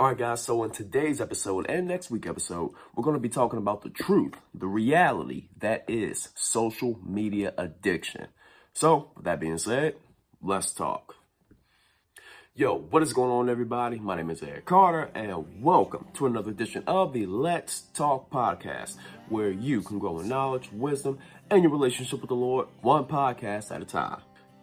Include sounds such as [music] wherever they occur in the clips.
All right, guys, so in today's episode and next week episode, we're going to be talking about the truth, the reality that is social media addiction. So, with that being said, let's talk. Yo, what is going on, everybody? My name is Eric Carter, and welcome to another edition of the Let's Talk podcast, where you can grow in knowledge, wisdom, and your relationship with the Lord, one podcast at a time.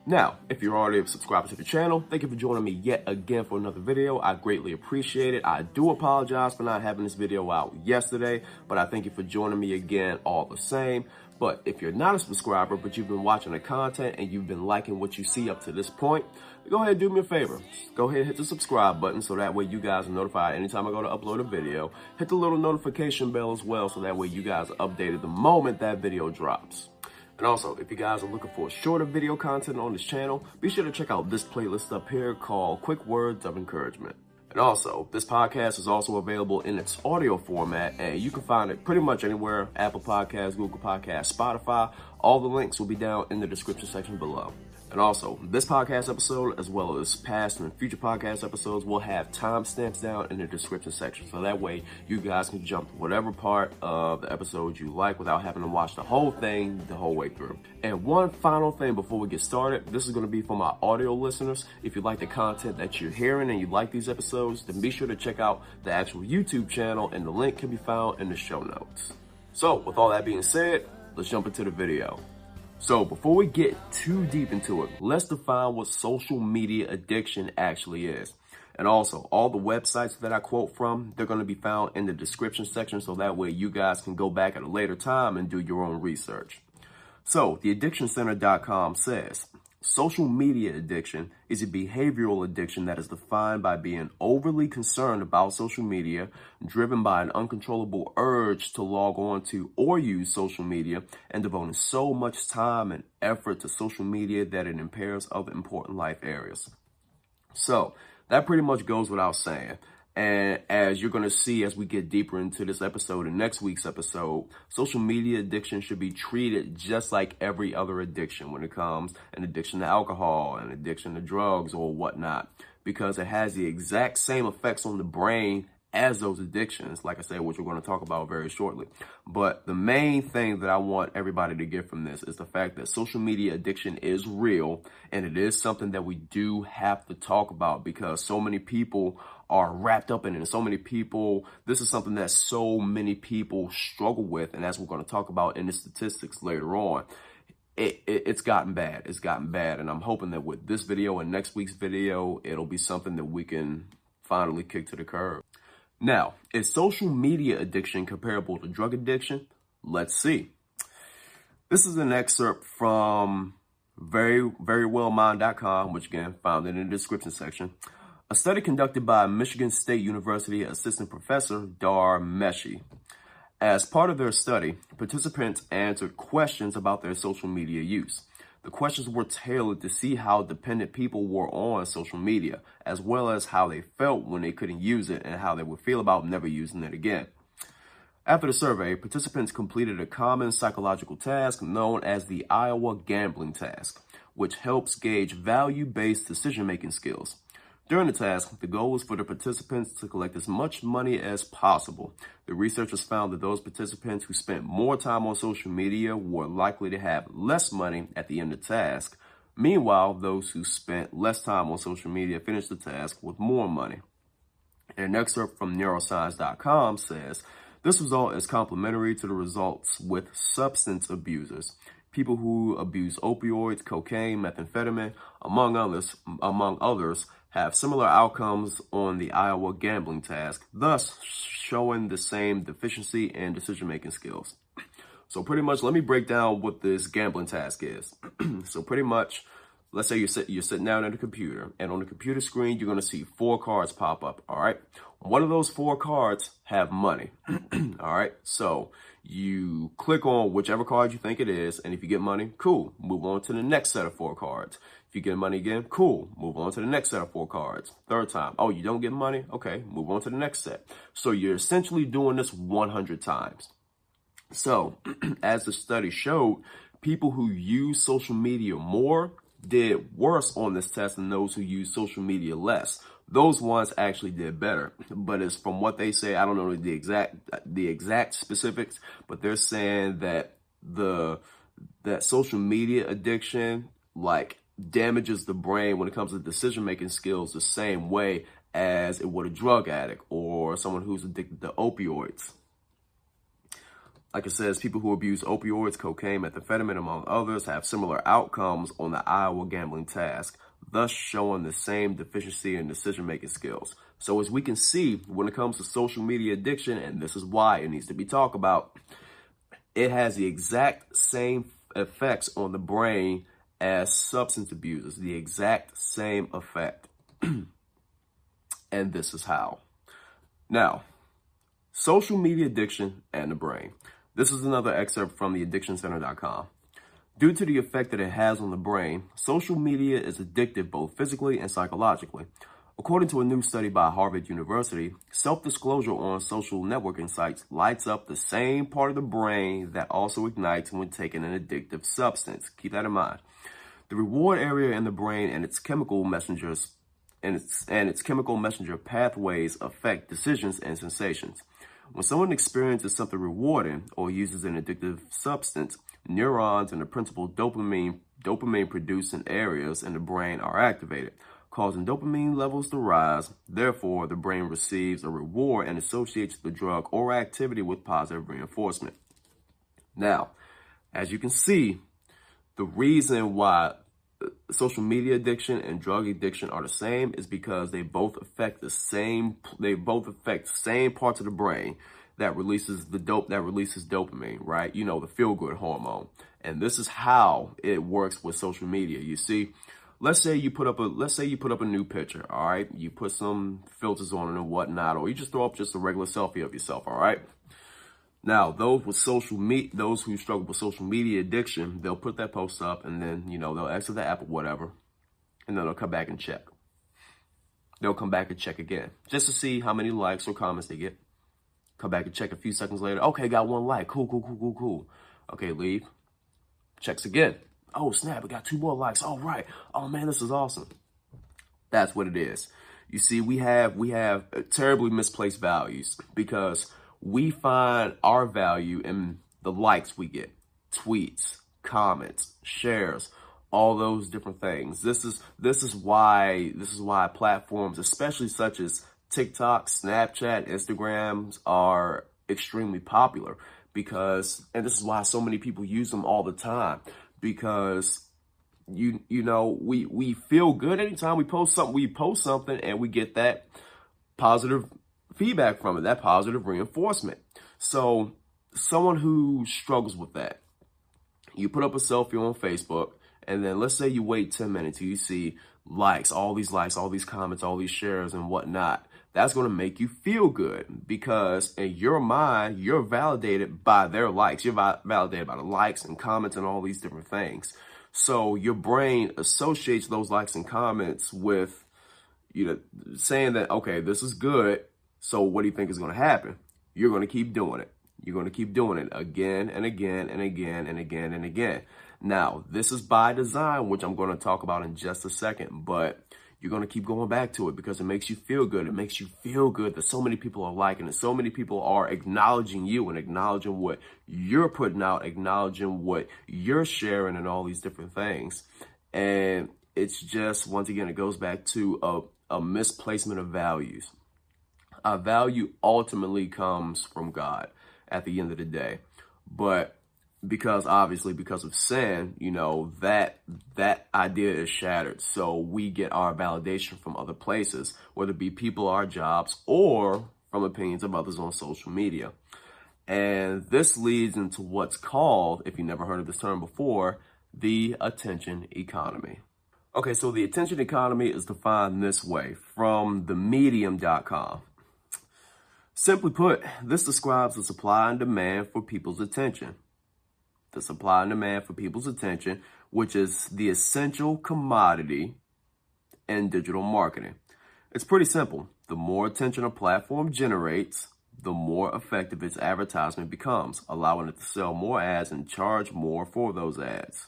Now, if you're already a subscriber to the channel, thank you for joining me yet again for another video. I greatly appreciate it. I do apologize for not having this video out yesterday, but I thank you for joining me again all the same. But if you're not a subscriber, but you've been watching the content and you've been liking what you see up to this point, go ahead and do me a favor. Go ahead and hit the subscribe button so that way you guys are notified anytime I go to upload a video. Hit the little notification bell as well so that way you guys are updated the moment that video drops. And also, if you guys are looking for shorter video content on this channel, be sure to check out this playlist up here called Quick Words of Encouragement. And also, this podcast is also available in its audio format, and you can find it pretty much anywhere Apple Podcasts, Google Podcasts, Spotify. All the links will be down in the description section below. And also, this podcast episode, as well as past and future podcast episodes, will have timestamps down in the description section. So that way, you guys can jump whatever part of the episode you like without having to watch the whole thing the whole way through. And one final thing before we get started, this is going to be for my audio listeners. If you like the content that you're hearing and you like these episodes, then be sure to check out the actual YouTube channel, and the link can be found in the show notes. So, with all that being said, let's jump into the video. So before we get too deep into it, let's define what social media addiction actually is. And also, all the websites that I quote from, they're going to be found in the description section so that way you guys can go back at a later time and do your own research. So, theaddictioncenter.com says, Social media addiction is a behavioral addiction that is defined by being overly concerned about social media, driven by an uncontrollable urge to log on to or use social media, and devoting so much time and effort to social media that it impairs other important life areas. So, that pretty much goes without saying. And as you're going to see as we get deeper into this episode and next week's episode, social media addiction should be treated just like every other addiction when it comes an addiction to alcohol, an addiction to drugs or whatnot, because it has the exact same effects on the brain as those addictions, like I said, which we're going to talk about very shortly. But the main thing that I want everybody to get from this is the fact that social media addiction is real and it is something that we do have to talk about because so many people are wrapped up in it. And so many people, this is something that so many people struggle with. And as we're going to talk about in the statistics later on, it, it, it's gotten bad. It's gotten bad. And I'm hoping that with this video and next week's video, it'll be something that we can finally kick to the curb. Now, is social media addiction comparable to drug addiction? Let's see. This is an excerpt from very, very well verywellmind.com, which again, found it in the description section. A study conducted by Michigan State University assistant professor Dar Meshi. As part of their study, participants answered questions about their social media use. The questions were tailored to see how dependent people were on social media, as well as how they felt when they couldn't use it and how they would feel about never using it again. After the survey, participants completed a common psychological task known as the Iowa Gambling Task, which helps gauge value-based decision-making skills. During the task, the goal was for the participants to collect as much money as possible. The researchers found that those participants who spent more time on social media were likely to have less money at the end of the task. Meanwhile, those who spent less time on social media finished the task with more money. An excerpt from neuroscience.com says, this result is complementary to the results with substance abusers people who abuse opioids, cocaine, methamphetamine, among others, among others, have similar outcomes on the Iowa gambling task, thus showing the same deficiency in decision-making skills. So pretty much, let me break down what this gambling task is. [clears throat] so pretty much, let's say you're, sit, you're sitting down at a computer, and on the computer screen, you're going to see four cards pop up, all right? One of those four cards have money, [clears throat] all right? So you click on whichever card you think it is, and if you get money, cool. Move on to the next set of four cards. If you get money again, cool. Move on to the next set of four cards. Third time, oh, you don't get money? Okay, move on to the next set. So you're essentially doing this 100 times. So, [clears throat] as the study showed, people who use social media more did worse on this test than those who use social media less. those ones actually did better. But it's from what they say, I don't know the exact the exact specifics, but they're saying that the that social media addiction like damages the brain when it comes to decision making skills the same way as it would a drug addict or someone who's addicted to opioids. Like it says, people who abuse opioids, cocaine, methamphetamine, among others, have similar outcomes on the Iowa gambling task, thus showing the same deficiency in decision-making skills. So as we can see, when it comes to social media addiction, and this is why it needs to be talked about, it has the exact same effects on the brain as substance abusers, the exact same effect. [clears throat] and this is how. Now, social media addiction and the brain. This is another excerpt from the addictioncenter.com. Due to the effect that it has on the brain, social media is addictive both physically and psychologically. According to a new study by Harvard University, self-disclosure on social networking sites lights up the same part of the brain that also ignites when taking an addictive substance. Keep that in mind. The reward area in the brain and its chemical messengers and its, and its chemical messenger pathways affect decisions and sensations. When someone experiences something rewarding or uses an addictive substance, neurons in the principal dopamine dopamine producing areas in the brain are activated, causing dopamine levels to rise. Therefore, the brain receives a reward and associates the drug or activity with positive reinforcement. Now, as you can see, the reason why uh, social media addiction and drug addiction are the same is because they both affect the same they both affect the same parts of the brain that releases the dope that releases dopamine right you know the feel good hormone and this is how it works with social media you see let's say you put up a let's say you put up a new picture all right you put some filters on it and whatnot or you just throw up just a regular selfie of yourself all right now, those with social media, those who struggle with social media addiction, they'll put that post up and then, you know, they'll exit the app or whatever, and then they'll come back and check. They'll come back and check again just to see how many likes or comments they get. Come back and check a few seconds later. Okay, got one like. Cool, cool, cool, cool, cool. Okay, leave. Checks again. Oh, snap, I got two more likes. All right. Oh, man, this is awesome. That's what it is. You see, we have we have terribly misplaced values because we find our value in the likes we get, tweets, comments, shares, all those different things. This is this is why this is why platforms, especially such as TikTok, Snapchat, Instagrams are extremely popular because and this is why so many people use them all the time because you you know we we feel good anytime we post something we post something and we get that positive feedback from it, that positive reinforcement. So someone who struggles with that, you put up a selfie on Facebook, and then let's say you wait 10 minutes, till you see likes, all these likes, all these comments, all these shares and whatnot. That's going to make you feel good because in your mind, you're validated by their likes. You're validated by the likes and comments and all these different things. So your brain associates those likes and comments with, you know, saying that, okay, this is good. So what do you think is going to happen? You're going to keep doing it. You're going to keep doing it again and again and again and again and again. Now, this is by design, which I'm going to talk about in just a second, but you're going to keep going back to it because it makes you feel good. It makes you feel good that so many people are liking it. So many people are acknowledging you and acknowledging what you're putting out, acknowledging what you're sharing and all these different things. And it's just, once again, it goes back to a, a misplacement of values. Our value ultimately comes from God at the end of the day. But because obviously because of sin, you know, that that idea is shattered. So we get our validation from other places, whether it be people, our jobs, or from opinions of others on social media. And this leads into what's called, if you never heard of this term before, the attention economy. Okay, so the attention economy is defined this way from themedium.com. Simply put, this describes the supply and demand for people's attention. The supply and demand for people's attention, which is the essential commodity in digital marketing. It's pretty simple. The more attention a platform generates, the more effective its advertisement becomes, allowing it to sell more ads and charge more for those ads.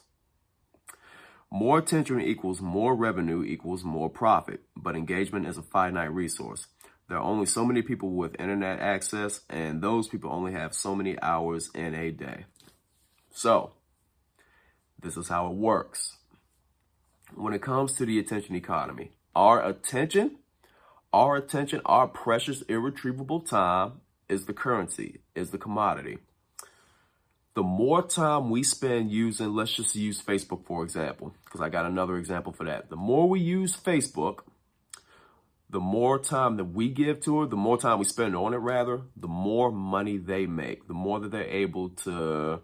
More attention equals more revenue equals more profit, but engagement is a finite resource. There are only so many people with internet access, and those people only have so many hours in a day. So, this is how it works. When it comes to the attention economy, our attention, our attention, our precious, irretrievable time is the currency, is the commodity. The more time we spend using, let's just use Facebook, for example, because I got another example for that. The more we use Facebook, the more time that we give to it, the more time we spend on it, rather, the more money they make, the more that they're able to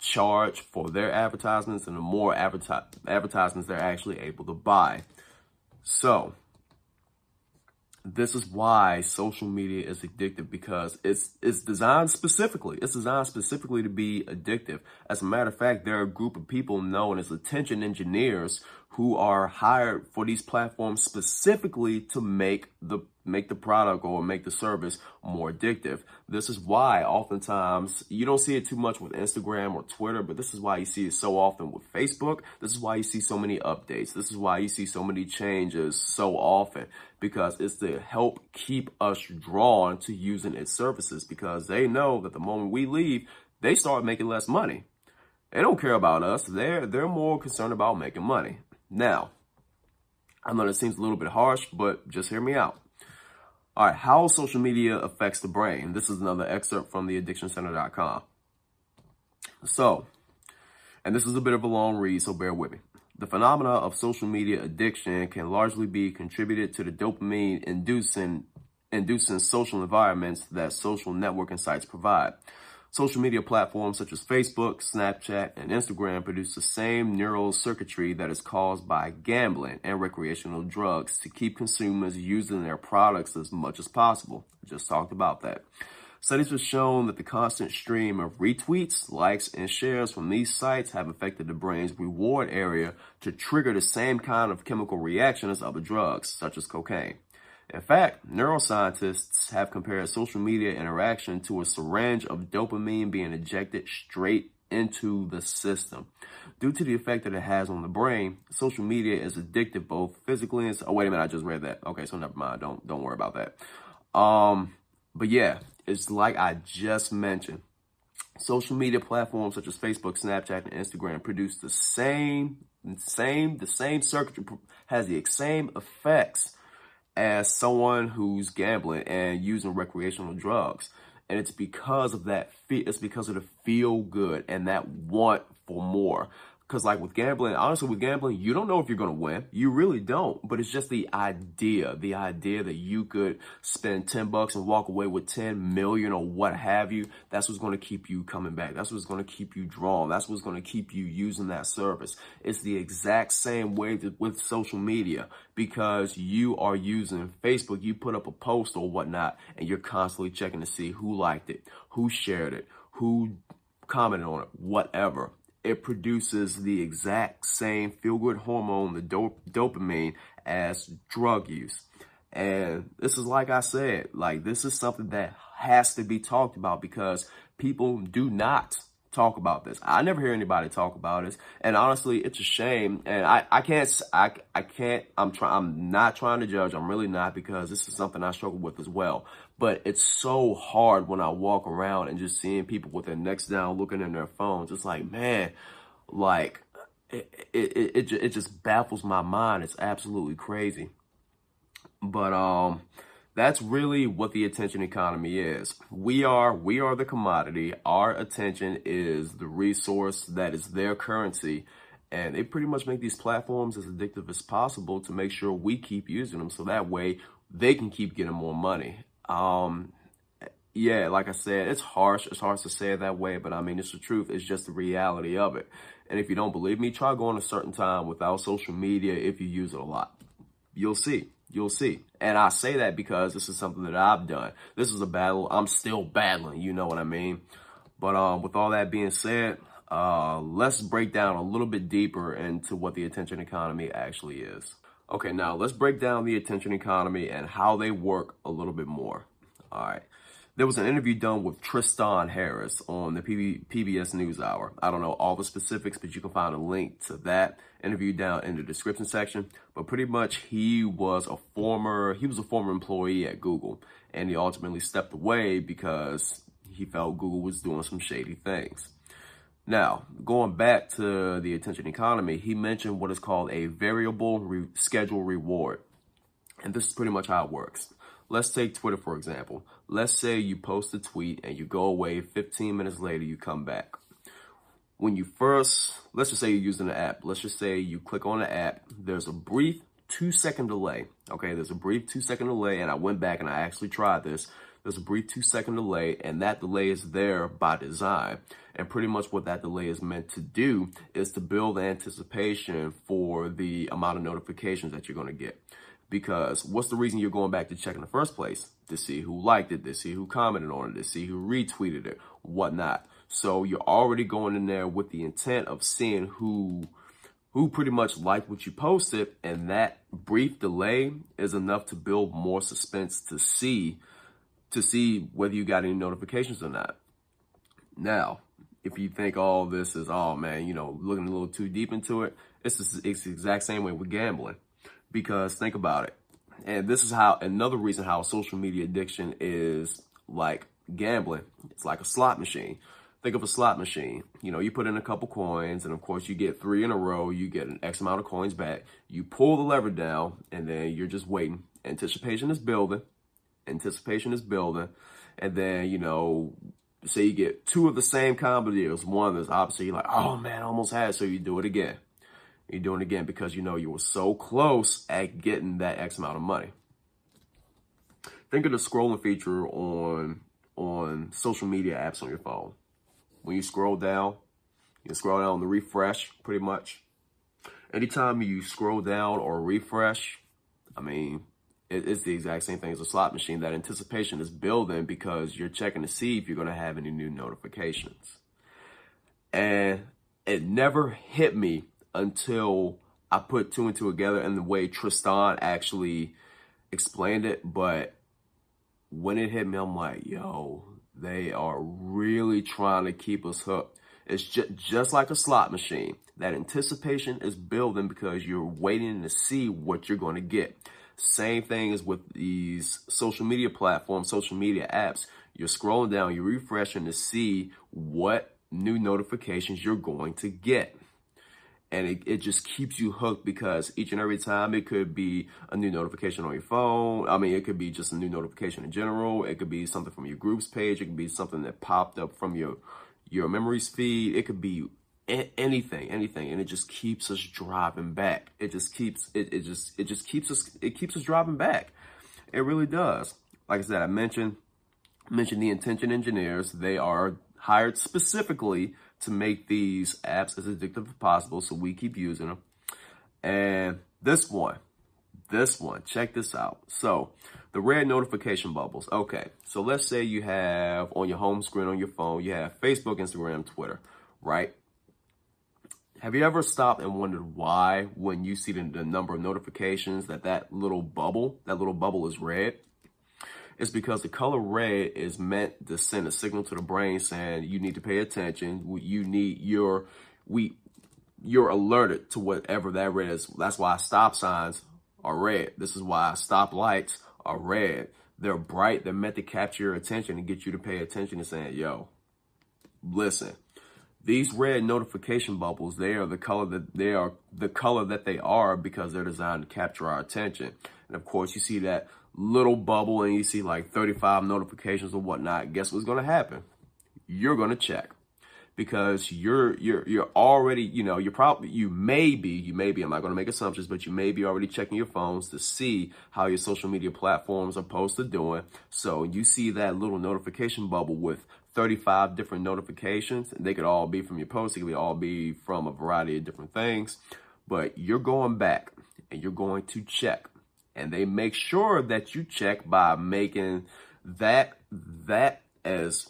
charge for their advertisements and the more adverti- advertisements they're actually able to buy. So, this is why social media is addictive because it's it's designed specifically. It's designed specifically to be addictive. As a matter of fact, there are a group of people known as attention engineers who are hired for these platforms specifically to make the make the product or make the service more addictive. This is why oftentimes you don't see it too much with Instagram or Twitter, but this is why you see it so often with Facebook. This is why you see so many updates. This is why you see so many changes so often because it's to help keep us drawn to using its services because they know that the moment we leave, they start making less money. They don't care about us. They're, they're more concerned about making money. Now, I know that seems a little bit harsh, but just hear me out. All right, how social media affects the brain. This is another excerpt from theaddictioncenter.com. So, and this is a bit of a long read, so bear with me. The phenomena of social media addiction can largely be contributed to the dopamine inducing inducing social environments that social networking sites provide. Social media platforms such as Facebook, Snapchat, and Instagram produce the same neural circuitry that is caused by gambling and recreational drugs to keep consumers using their products as much as possible. I just talked about that. Studies have shown that the constant stream of retweets, likes, and shares from these sites have affected the brain's reward area to trigger the same kind of chemical reaction as other drugs, such as cocaine. In fact, neuroscientists have compared social media interaction to a syringe of dopamine being injected straight into the system. Due to the effect that it has on the brain, social media is addictive both physically and oh wait a minute, I just read that. Okay, so never mind. Don't don't worry about that. Um, but yeah, it's like I just mentioned. Social media platforms such as Facebook, Snapchat, and Instagram produce the same, same, the same circuitry has the same effects as someone who's gambling and using recreational drugs. And it's because of that, it's because of the feel good and that want for more. Because like with gambling, honestly, with gambling, you don't know if you're going to win. You really don't. But it's just the idea, the idea that you could spend 10 bucks and walk away with 10 million or what have you. That's what's going to keep you coming back. That's what's going to keep you drawn. That's what's going to keep you using that service. It's the exact same way with social media because you are using Facebook. You put up a post or whatnot and you're constantly checking to see who liked it, who shared it, who commented on it, whatever it produces the exact same feel-good hormone, the dop dopamine, as drug use. And this is like I said, like this is something that has to be talked about because people do not talk about this. I never hear anybody talk about this. And honestly, it's a shame. And I, I can't, I, I can't, I'm trying, I'm not trying to judge. I'm really not because this is something I struggle with as well. But it's so hard when I walk around and just seeing people with their necks down looking in their phones. It's like, man, like it, it, it, it just baffles my mind. It's absolutely crazy. But, um, that's really what the attention economy is. We are, we are the commodity. Our attention is the resource that is their currency. And they pretty much make these platforms as addictive as possible to make sure we keep using them. So that way they can keep getting more money. Um, yeah, like I said, it's harsh. It's harsh to say it that way, but I mean, it's the truth. It's just the reality of it. And if you don't believe me, try going a certain time without social media if you use it a lot. You'll see. You'll see. And I say that because this is something that I've done. This is a battle I'm still battling, you know what I mean? But um, with all that being said, uh, let's break down a little bit deeper into what the attention economy actually is. Okay, now let's break down the attention economy and how they work a little bit more. All right. there was an interview done with Tristan Harris on the PB, PBS NewsHour. I don't know all the specifics, but you can find a link to that interview down in the description section. But pretty much he was a former, he was a former employee at Google and he ultimately stepped away because he felt Google was doing some shady things. Now, going back to the attention economy, he mentioned what is called a variable re schedule reward. And this is pretty much how it works. Let's take Twitter, for example. Let's say you post a tweet and you go away 15 minutes later, you come back. When you first, let's just say you're using the app. Let's just say you click on the app. There's a brief two second delay. Okay, there's a brief two second delay and I went back and I actually tried this. There's a brief two second delay and that delay is there by design. And pretty much what that delay is meant to do is to build anticipation for the amount of notifications that you're going to get. Because what's the reason you're going back to check in the first place? To see who liked it, to see who commented on it, to see who retweeted it, whatnot. So you're already going in there with the intent of seeing who who pretty much liked what you posted, and that brief delay is enough to build more suspense to see to see whether you got any notifications or not. Now, if you think all this is, oh man, you know, looking a little too deep into it, it's, the, it's the exact same way with gambling. Because think about it. And this is how, another reason how social media addiction is like gambling. It's like a slot machine. Think of a slot machine. You know, you put in a couple coins and of course you get three in a row, you get an X amount of coins back. You pull the lever down and then you're just waiting. Anticipation is building. Anticipation is building. And then, you know, say you get two of the same combo deals. One is obviously you're like, oh man, I almost had it. So you do it again. You're doing it again because you know you were so close at getting that X amount of money. Think of the scrolling feature on on social media apps on your phone. When you scroll down, you scroll down the refresh pretty much. Anytime you scroll down or refresh, I mean, it's the exact same thing as a slot machine. That anticipation is building because you're checking to see if you're going to have any new notifications. And it never hit me until I put two and two together and the way Tristan actually explained it. But when it hit me, I'm like, yo, they are really trying to keep us hooked. It's just, just like a slot machine. That anticipation is building because you're waiting to see what you're going to get. Same thing as with these social media platforms, social media apps. You're scrolling down, you're refreshing to see what new notifications you're going to get and it, it just keeps you hooked because each and every time it could be a new notification on your phone. I mean, it could be just a new notification in general. It could be something from your groups page. It could be something that popped up from your your memories feed. It could be anything, anything, and it just keeps us driving back. It just keeps it. It just it just keeps us. It keeps us driving back. It really does. Like I said, I mentioned mentioned the attention engineers. They are hired specifically to make these apps as addictive as possible. So we keep using them. And this one, this one, check this out. So the red notification bubbles. Okay. So let's say you have on your home screen on your phone, you have Facebook, Instagram, Twitter, right? Have you ever stopped and wondered why when you see the, the number of notifications that that little bubble, that little bubble is red? It's because the color red is meant to send a signal to the brain saying you need to pay attention. You need your, we, you're alerted to whatever that red is. That's why stop signs are red. This is why stop lights are red. They're bright. They're meant to capture your attention and get you to pay attention and saying, yo, listen, these red notification bubbles, they are the color that they are the color that they are because they're designed to capture our attention. And of course, you see that little bubble and you see like 35 notifications or whatnot, guess what's going to happen? You're going to check because you're you're you're already you know you're probably you may be you may be I'm not going to make assumptions but you may be already checking your phones to see how your social media platforms are posted doing so you see that little notification bubble with 35 different notifications. They could all be from your post. They could all be from a variety of different things. But you're going back and you're going to check. And they make sure that you check by making that that as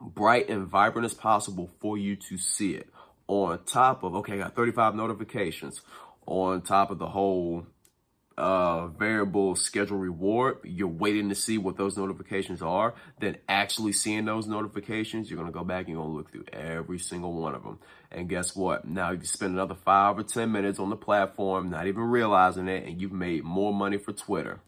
bright and vibrant as possible for you to see it. On top of okay I got 35 notifications. On top of the whole uh, variable schedule reward. You're waiting to see what those notifications are. Then actually seeing those notifications, you're going to go back and you're going to look through every single one of them. And guess what? Now you spend another five or 10 minutes on the platform, not even realizing it, and you've made more money for Twitter.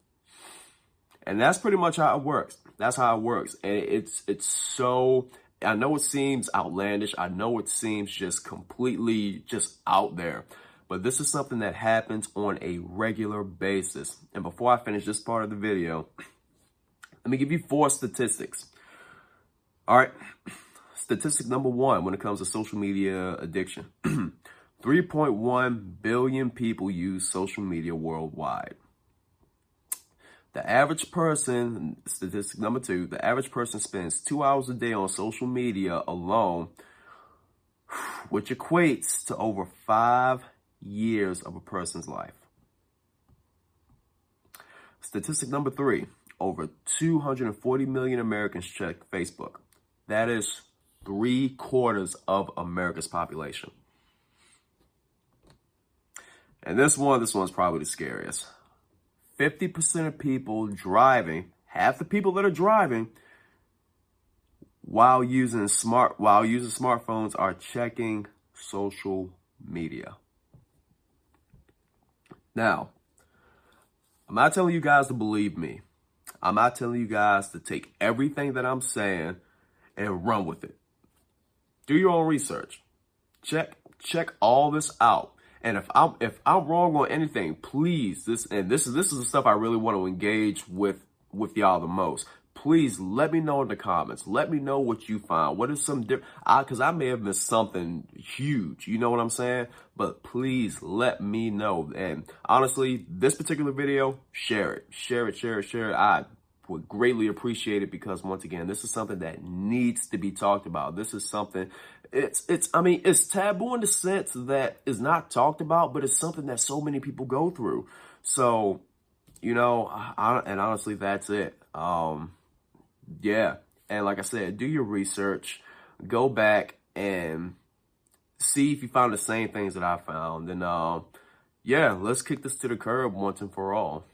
And that's pretty much how it works. That's how it works. And it's, it's so, I know it seems outlandish. I know it seems just completely just out there but this is something that happens on a regular basis. And before I finish this part of the video, [clears throat] let me give you four statistics. All right. [clears throat] Statistic number one, when it comes to social media addiction, [clears throat] 3.1 billion people use social media worldwide. The average person, statistic number two, the average person spends two hours a day on social media alone, [sighs] which equates to over five years of a person's life. Statistic number three, over 240 million Americans check Facebook. That is three quarters of America's population. And this one, this one's probably the scariest. 50% of people driving, half the people that are driving while using smart while using smartphones are checking social media. Now, I'm not telling you guys to believe me. I'm not telling you guys to take everything that I'm saying and run with it. Do your own research. Check check all this out. And if I'm if I'm wrong on anything, please this and this is this is the stuff I really want to engage with with y'all the most please let me know in the comments. Let me know what you find. What is some different? Because I, may have missed something huge. You know what I'm saying? But please let me know. And honestly, this particular video, share it. Share it, share it, share it. I would greatly appreciate it because once again, this is something that needs to be talked about. This is something, it's, it's, I mean, it's taboo in the sense that is not talked about, but it's something that so many people go through. So, you know, I, and honestly, that's it. Um, yeah. And like I said, do your research, go back and see if you found the same things that I found. And uh, yeah, let's kick this to the curb once and for all.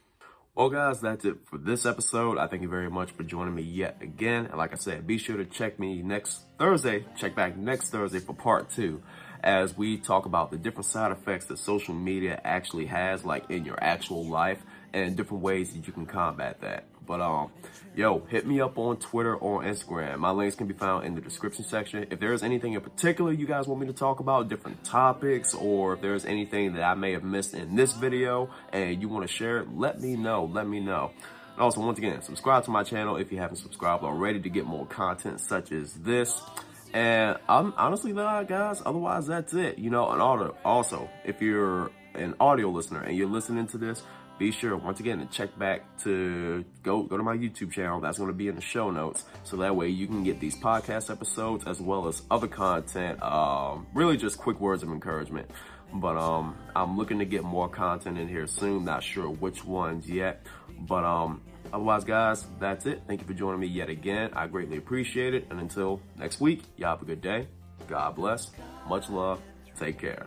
Well, guys, that's it for this episode. I thank you very much for joining me yet again. And like I said, be sure to check me next Thursday. Check back next Thursday for part two as we talk about the different side effects that social media actually has, like in your actual life, and different ways that you can combat that. But um, yo, hit me up on Twitter or Instagram. My links can be found in the description section. If there's anything in particular you guys want me to talk about, different topics, or if there's anything that I may have missed in this video and you want to share it, let me know. Let me know. And also, once again, subscribe to my channel if you haven't subscribed already to get more content such as this. And I'm honestly, guys, otherwise that's it. You know, and also, if you're an audio listener and you're listening to this, be sure once again to check back to go go to my YouTube channel. That's going to be in the show notes, so that way you can get these podcast episodes as well as other content. Um, really, just quick words of encouragement. But um, I'm looking to get more content in here soon. Not sure which ones yet, but um, otherwise, guys, that's it. Thank you for joining me yet again. I greatly appreciate it. And until next week, y'all have a good day. God bless. Much love. Take care.